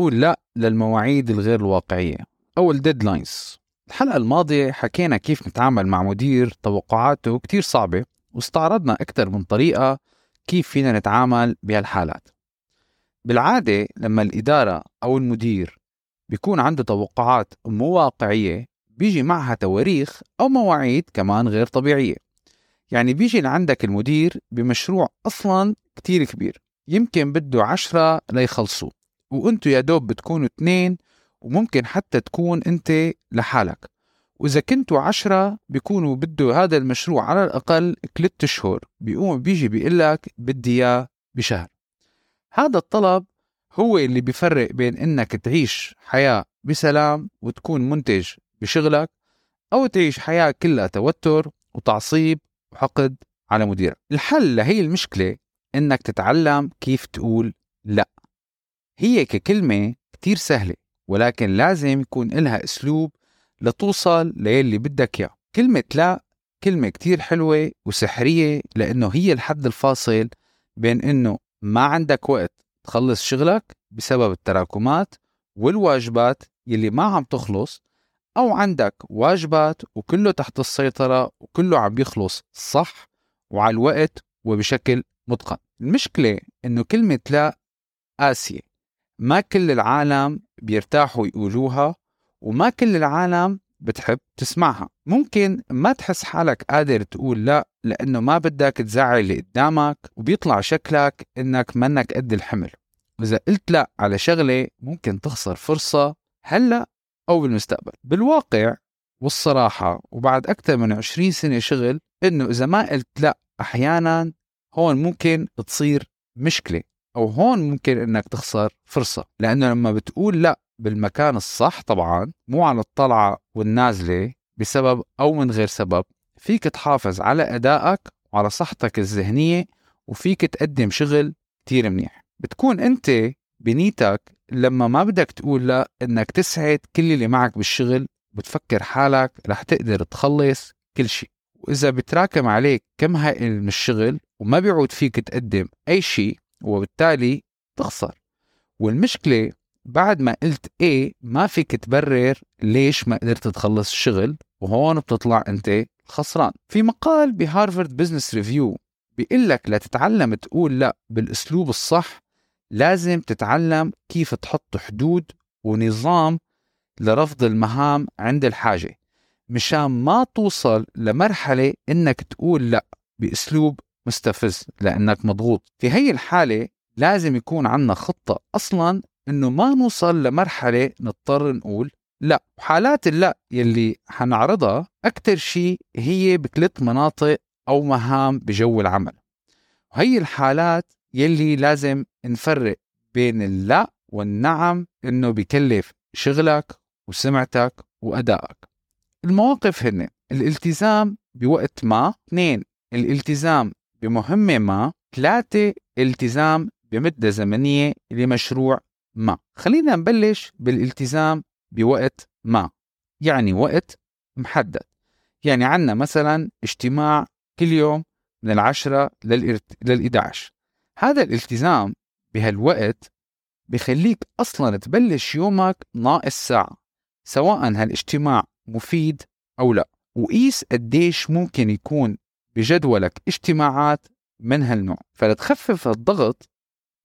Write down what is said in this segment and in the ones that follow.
تقول لا للمواعيد الغير الواقعية. أو الديدلاينز الحلقة الماضية حكينا كيف نتعامل مع مدير توقعاته كتير صعبة واستعرضنا أكثر من طريقة كيف فينا نتعامل بهالحالات. بالعادة لما الإدارة أو المدير بيكون عنده توقعات مو واقعية بيجي معها تواريخ أو مواعيد كمان غير طبيعية. يعني بيجي لعندك المدير بمشروع أصلا كتير كبير يمكن بده عشرة ليخلصوه. وانتوا يا دوب بتكونوا اثنين وممكن حتى تكون انت لحالك. وإذا كنتوا عشرة بيكونوا بده هذا المشروع على الأقل ثلاث اشهر بيقوم بيجي بيقول لك بدي إياه بشهر. هذا الطلب هو اللي بيفرق بين إنك تعيش حياة بسلام وتكون منتج بشغلك أو تعيش حياة كلها توتر وتعصيب وحقد على مديرك. الحل لهي المشكلة إنك تتعلم كيف تقول لأ. هي ككلمة كتير سهلة ولكن لازم يكون إلها أسلوب لتوصل ليلي بدك إياه. كلمة لا كلمة كتير حلوة وسحرية لأنه هي الحد الفاصل بين إنه ما عندك وقت تخلص شغلك بسبب التراكمات والواجبات يلي ما عم تخلص أو عندك واجبات وكله تحت السيطرة وكله عم بيخلص صح وعلى الوقت وبشكل متقن. المشكلة إنه كلمة لا قاسية ما كل العالم بيرتاحوا يقولوها وما كل العالم بتحب تسمعها. ممكن ما تحس حالك قادر تقول لا لأنه ما بدك تزعل اللي قدامك وبيطلع شكلك إنك منك قد الحمل. وإذا قلت لا على شغلة ممكن تخسر فرصة هلأ أو بالمستقبل. بالواقع والصراحة وبعد أكثر من 20 سنة شغل إنه إذا ما قلت لا أحيانا هون ممكن تصير مشكلة. أو هون ممكن إنك تخسر فرصة. لأنه لما بتقول لأ بالمكان الصح طبعا مو على الطلعة والنازلة بسبب أو من غير سبب فيك تحافظ على أدائك وعلى صحتك الذهنية وفيك تقدم شغل كتير منيح. بتكون أنت بنيتك لما ما بدك تقول لأ إنك تسعد كل اللي معك بالشغل بتفكر حالك رح تقدر تخلص كل شيء وإذا بتراكم عليك كم هائل من الشغل وما بيعود فيك تقدم أي شيء وبالتالي تخسر. والمشكلة بعد ما قلت إيه ما فيك تبرر ليش ما قدرت تخلص الشغل وهون بتطلع أنت خسران. في مقال ب Harvard Business Review بيقول لك لتتعلم تقول لا بالأسلوب الصح لازم تتعلم كيف تحط حدود ونظام لرفض المهام عند الحاجة مشان ما توصل لمرحلة إنك تقول لا بأسلوب مستفز لأنك مضغوط. في هي الحالة لازم يكون عنا خطة أصلا إنه ما نوصل لمرحلة نضطر نقول لا. حالات اللا يلي حنعرضها أكتر شيء هي بثلاث مناطق أو مهام بجو العمل. وهي الحالات يلي لازم نفرق بين اللا والنعم إنه بكلف شغلك وسمعتك وأدائك. المواقف هن الالتزام بوقت ما. اثنين الالتزام بمهمة ما ثلاثة التزام بمدة زمنية لمشروع ما. خلينا نبلش بالالتزام بوقت ما يعني وقت محدد. يعني عنا مثلا اجتماع كل يوم من العشرة لل 11 هذا الالتزام بهالوقت بخليك أصلا تبلش يومك ناقص ساعة سواء هالاجتماع مفيد أو لا. وقيس قديش ممكن يكون بجدولك اجتماعات من هالنوع. فلتخفف الضغط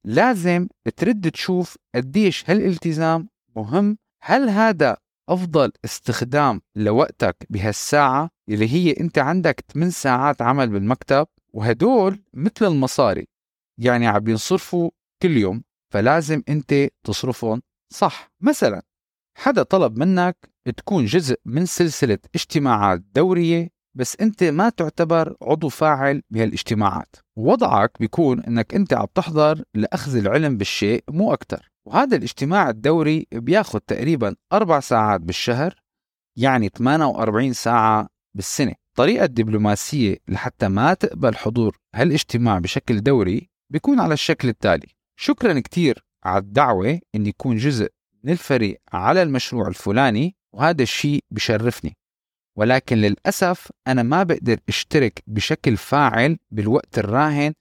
لازم ترد تشوف قديش هالالتزام مهم. هل هذا أفضل استخدام لوقتك بهالساعة اللي هي أنت عندك 8 ساعات عمل بالمكتب؟ وهدول مثل المصاري يعني عم بينصرفوا كل يوم فلازم أنت تصرفهم صح. مثلا حدا طلب منك تكون جزء من سلسلة اجتماعات دورية بس أنت ما تعتبر عضو فاعل بهالاجتماعات. وضعك بيكون إنك أنت عم تحضر لأخذ العلم بالشيء مو أكثر وهذا الاجتماع الدوري بياخذ تقريبا أربع ساعات بالشهر يعني 48 ساعة بالسنة. الطريقة الدبلوماسية لحتى ما تقبل حضور هالاجتماع بشكل دوري بيكون على الشكل التالي. شكرا كتير على الدعوة أن يكون جزء من الفريق على المشروع الفلاني وهذا الشيء بشرفني. ولكن للأسف أنا ما بقدر أشترك بشكل فاعل بالوقت الراهن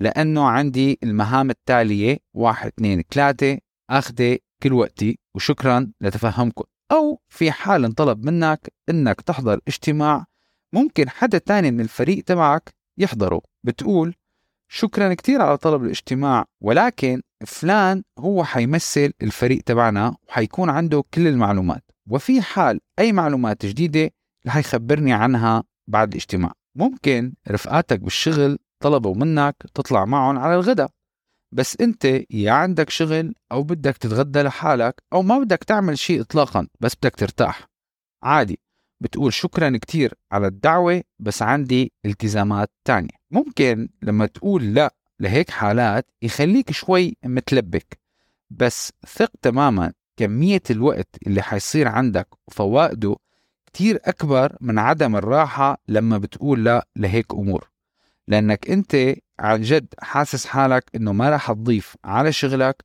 لأنه عندي المهام التالية واحد اثنين ثلاثة أخذي كل وقتي وشكرا لتفهمكم. أو في حال انطلب منك أنك تحضر اجتماع ممكن حدا تاني من الفريق تبعك يحضره. بتقول شكرا كتير على طلب الاجتماع ولكن فلان هو حيمثل الفريق تبعنا وحيكون عنده كل المعلومات. وفي حال أي معلومات جديدة رح يخبرني عنها بعد الاجتماع. ممكن رفقاتك بالشغل طلبوا منك تطلع معهم على الغداء بس انت يا عندك شغل أو بدك تتغدى لحالك أو ما بدك تعمل شيء اطلاقا بس بدك ترتاح. عادي بتقول شكرا كتير على الدعوة بس عندي التزامات تانية. ممكن لما تقول لا لهيك حالات يخليك شوي متلبك. بس ثق تماما كمية الوقت اللي حيصير عندك وفوائده كتير أكبر من عدم الراحة لما بتقول لا لهيك أمور. لأنك أنت عن جد حاسس حالك أنه ما رح تضيف على شغلك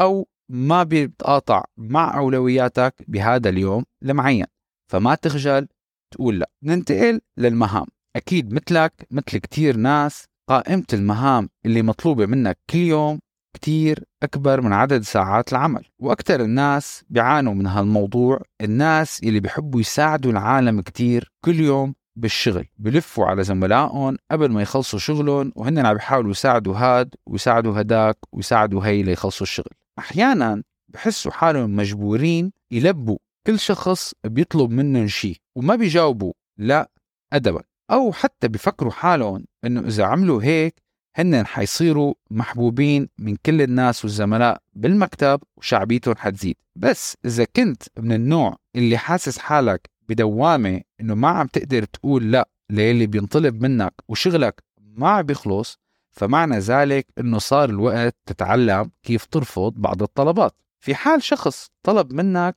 أو ما بيتقاطع مع أولوياتك بهذا اليوم المعين. فما تخجل تقول لا. ننتقل للمهام. أكيد مثلك مثل كتير ناس قائمة المهام اللي مطلوبة منك كل يوم كتير أكبر من عدد ساعات العمل وأكثر الناس بيعانوا من هالموضوع. الناس اللي بيحبوا يساعدوا العالم كتير كل يوم بالشغل بلفوا على زملائهم قبل ما يخلصوا شغلهم وهن عم بيحاولوا يساعدوا هاد ويساعدوا هداك ويساعدوا هي ليخلصوا الشغل. أحيانا بحسوا حالهم مجبورين يلبوا كل شخص بيطلب منهم شيء وما بيجاوبوا لا أدبا أو حتى بفكروا حالهم إنه إذا عملوا هيك هن حيصيروا محبوبين من كل الناس والزملاء بالمكتب وشعبيتهم حتزيد. بس إذا كنت من النوع اللي حاسس حالك بدوامة إنه ما عم تقدر تقول لأ للي بينطلب منك وشغلك ما عم بيخلص فمعنى ذلك إنه صار الوقت تتعلم كيف ترفض بعض الطلبات. في حال شخص طلب منك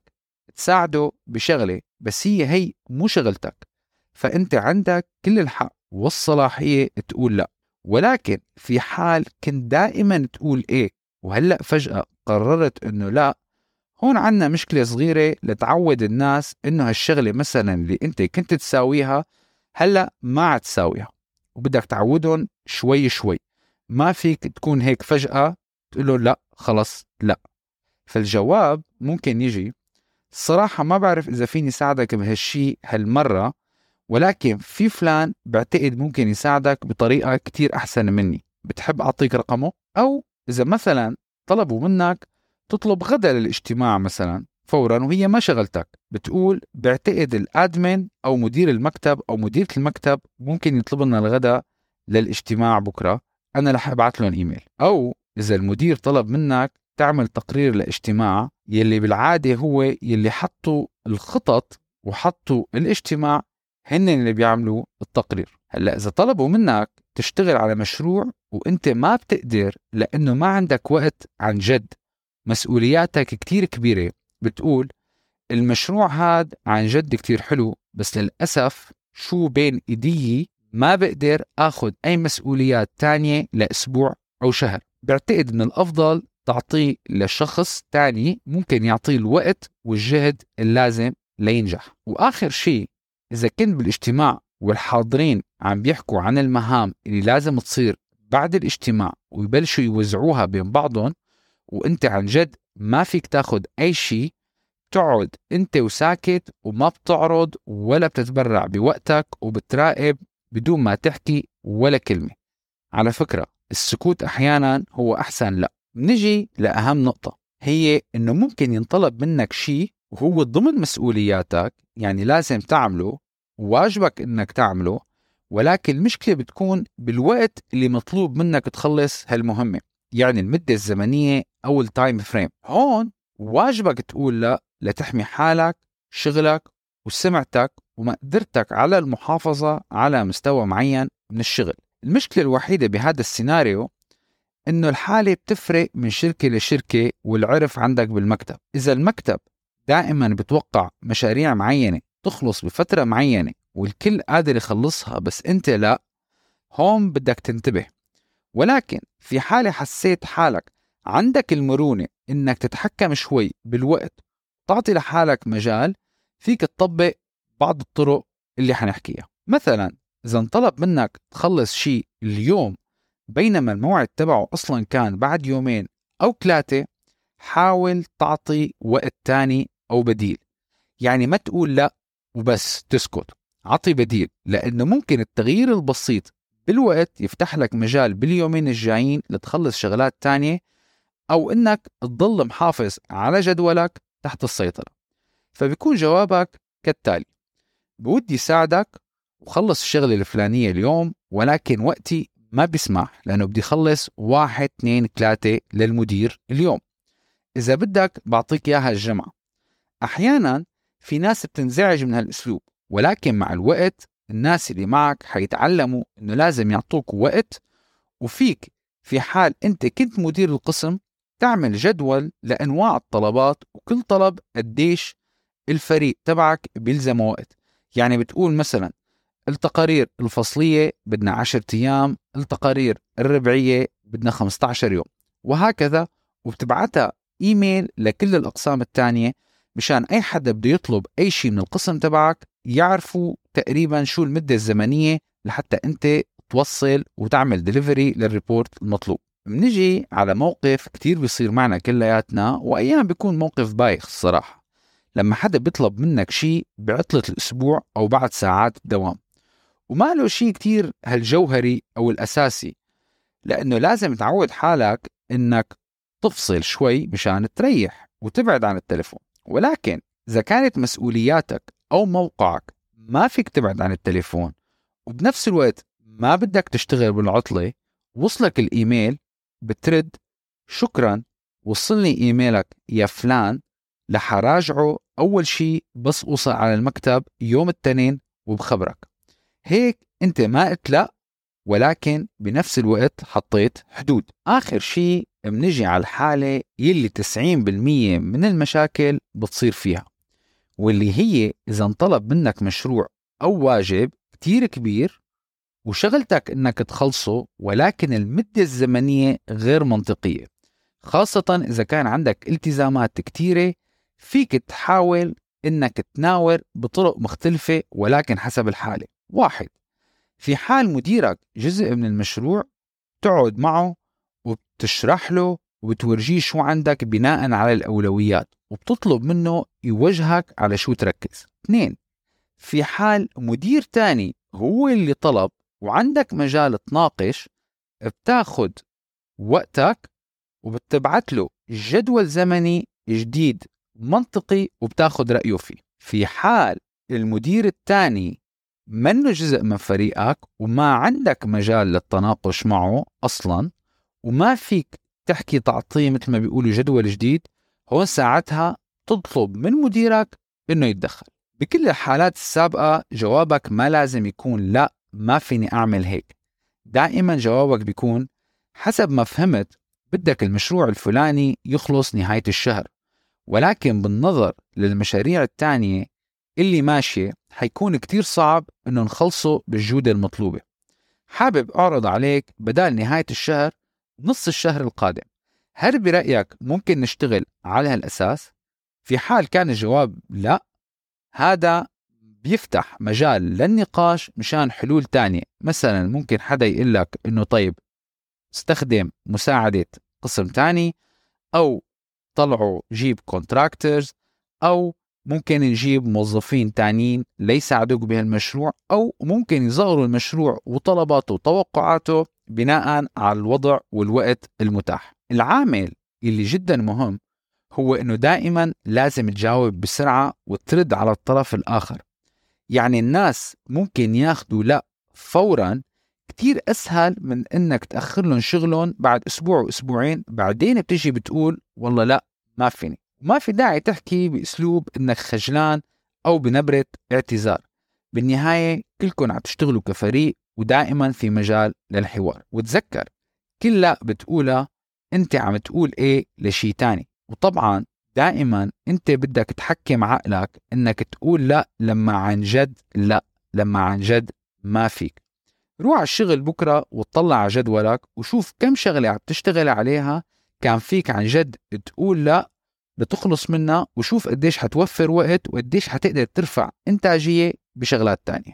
تساعده بشغلة بس هي هي مو شغلتك فأنت عندك كل الحق والصلاحية تقول لأ. ولكن في حال كنت دائما تقول إيه وهلأ فجأة قررت إنه لا هون عنا مشكلة صغيرة لتعود الناس إنه هالشغلة مثلا اللي أنت كنت تساويها هلأ ما عاد تساويها وبدك تعودهم شوي شوي. ما فيك تكون هيك فجأة تقول له لا خلص لا. فالجواب ممكن يجي. الصراحة ما بعرف إذا فيني ساعدك بهالشي هالمرة ولكن في فلان بعتقد ممكن يساعدك بطريقة كتير أحسن مني. بتحب أعطيك رقمه؟ أو إذا مثلا طلبوا منك تطلب غدا للاجتماع مثلا فورا وهي ما شغلتك. بتقول بعتقد الأدمن أو مدير المكتب أو مديرة المكتب ممكن يطلب لنا الغداء للاجتماع بكرة. أنا رح أبعث لهم إيميل. أو إذا المدير طلب منك تعمل تقرير لاجتماع يلي بالعادة هو يلي حطوا الخطط وحطوا الاجتماع هن اللي بيعملوا التقرير. هلأ إذا طلبوا منك تشتغل على مشروع وإنت ما بتقدر لأنه ما عندك وقت عن جد مسؤولياتك كتير كبيرة. بتقول المشروع هاد عن جد كتير حلو بس للأسف شو بين إيدي ما بقدر أخذ أي مسؤوليات تانية لأسبوع أو شهر. بعتقد من الأفضل تعطيه لشخص تاني ممكن يعطيه الوقت والجهد اللازم لينجح. وآخر شيء إذا كنت بالاجتماع والحاضرين عم بيحكوا عن المهام اللي لازم تصير بعد الاجتماع ويبلشوا يوزعوها بين بعضهم وإنت عن جد ما فيك تاخد أي شيء تقعد إنت وساكت وما بتعرض ولا بتتبرع بوقتك وبتراقب بدون ما تحكي ولا كلمة. على فكرة السكوت أحيانا هو أحسن لا. نجي لأهم نقطة هي إنه ممكن ينطلب منك شيء وهو ضمن مسؤولياتك يعني لازم تعمله وواجبك إنك تعمله ولكن المشكلة بتكون بالوقت اللي مطلوب منك تخلص هالمهمة يعني المدة الزمنية أو ال time frame هون واجبك تقول لا لتحمي حالك شغلك وسمعتك ومقدرتك على المحافظة على مستوى معين من الشغل. المشكلة الوحيدة بهذا السيناريو إنه الحالة بتفرق من شركة لشركة والعرف عندك بالمكتب. إذا المكتب دائما بتوقع مشاريع معينة تخلص بفترة معينة والكل قادر يخلصها بس أنت لا. هون بدك تنتبه. ولكن في حالة حسيت حالك عندك المرونة إنك تتحكم شوي بالوقت تعطي لحالك مجال فيك تطبق بعض الطرق اللي حنحكيها. مثلا إذا انطلب منك تخلص شيء اليوم بينما الموعد تبعه أصلا كان بعد يومين أو ثلاثة حاول تعطي وقت تاني أو بديل. يعني ما تقول لا وبس تسكت. عطي بديل لأنه ممكن التغيير البسيط بالوقت يفتح لك مجال باليومين الجايين لتخلص شغلات تانية أو إنك تضل محافظ على جدولك تحت السيطرة. فبيكون جوابك كالتالي بودي ساعدك وخلص الشغلة الفلانية اليوم ولكن وقتي ما بيسمح لأنه بدي خلص واحد اثنين ثلاثة للمدير اليوم. إذا بدك بعطيك إياها الجمعة. أحيانا في ناس بتنزعج من هالأسلوب ولكن مع الوقت الناس اللي معك حيتعلموا إنه لازم يعطوك وقت وفيك في حال أنت كنت مدير القسم تعمل جدول لأنواع الطلبات وكل طلب قديش الفريق تبعك بيلزمه وقت. يعني بتقول مثلا التقارير الفصلية بدنا 10 أيام التقارير الربعية بدنا 15 يوم وهكذا وبتبعتها إيميل لكل الأقسام الثانية مشان أي حدا بده يطلب أي شيء من القسم تبعك يعرفوا تقريبا شو المدة الزمنية لحتى أنت توصل وتعمل delivery لل report المطلوب. بنجي على موقف كتير بيصير معنا كلياتنا وأيام بيكون موقف بايخ الصراحة. لما حدا بيطلب منك شيء بعطلة الأسبوع أو بعد ساعات الدوام وما له شيء كتير هالجوهري أو الأساسي لأنه لازم تعود حالك إنك تفصل شوي مشان تريح وتبعد عن التلفون ولكن إذا كانت مسؤولياتك أو موقعك ما فيك تبعد عن التليفون وبنفس الوقت ما بدك تشتغل بالعطلة وصلك الإيميل بترد شكرا وصلني إيميلك يا فلان لحراجعه أول شيء بس أوصل على المكتب يوم التنين وبخبرك. هيك أنت ما قلت لا ولكن بنفس الوقت حطيت حدود. آخر شيء بنجي على الحالة يلي 90% من المشاكل بتصير فيها واللي هي إذا انطلب منك مشروع أو واجب كتير كبير وشغلتك إنك تخلصه ولكن المدة الزمنية غير منطقية. خاصة إذا كان عندك التزامات كتيرة فيك تحاول إنك تناور بطرق مختلفة ولكن حسب الحالة. واحد في حال مديرك جزء من المشروع تقعد معه وبتشرح له وبتورجيه شو عندك بناء على الأولويات وبتطلب منه يوجهك على شو تركز. اثنين في حال مدير تاني هو اللي طلب وعندك مجال تناقش بتاخد وقتك وبتبعت له جدول زمني جديد منطقي وبتاخد رأيه فيه. في حال المدير الثاني منه جزء من فريقك وما عندك مجال للتناقش معه أصلا وما فيك تحكي تعطيه مثل ما بيقولوا جدول جديد هون ساعتها تطلب من مديرك إنه يتدخل. بكل الحالات السابقة جوابك ما لازم يكون لا ما فيني أعمل هيك. دائما جوابك بيكون حسب ما فهمت بدك المشروع الفلاني يخلص نهاية الشهر ولكن بالنظر للمشاريع الثانية اللي ماشية حيكون كتير صعب إنه نخلصه بالجودة المطلوبة. حابب أعرض عليك بدال نهاية الشهر نص الشهر القادم. هل برأيك ممكن نشتغل على هالأساس؟ في حال كان الجواب لا هذا بيفتح مجال للنقاش مشان حلول تانية. مثلا ممكن حدا يقول لك إنه طيب استخدم مساعدة قسم تاني أو طلعوا جيب كونتراكترز أو ممكن نجيب موظفين تانيين ليساعدوك بهالمشروع أو ممكن يصغروا المشروع وطلباته وتوقعاته بناء على الوضع والوقت المتاح. العامل اللي جدا مهم هو إنه دائما لازم تجاوب بسرعة وترد على الطرف الآخر. يعني الناس ممكن ياخدوا لا فورا كتير أسهل من إنك تأخر لهم شغلهم بعد أسبوع وأسبوعين بعدين بتجي بتقول والله لا ما فيني. ما في داعي تحكي بأسلوب إنك خجلان أو بنبرة اعتذار. بالنهاية كلكم عم تشتغلوا كفريق ودائما في مجال للحوار. وتذكر كل لا بتقولها أنت عم تقول إيه لشي تاني. وطبعا دائما أنت بدك تحكم عقلك إنك تقول لا لما عن جد لا لما عن جد ما فيك. روح على الشغل بكرة وطلع على جدولك وشوف كم شغلة عم تشتغل عليها كان فيك عن جد تقول لا لتخلص منها وشوف قديش حتوفر وقت وقديش حتقدر ترفع إنتاجية بشغلات تانية.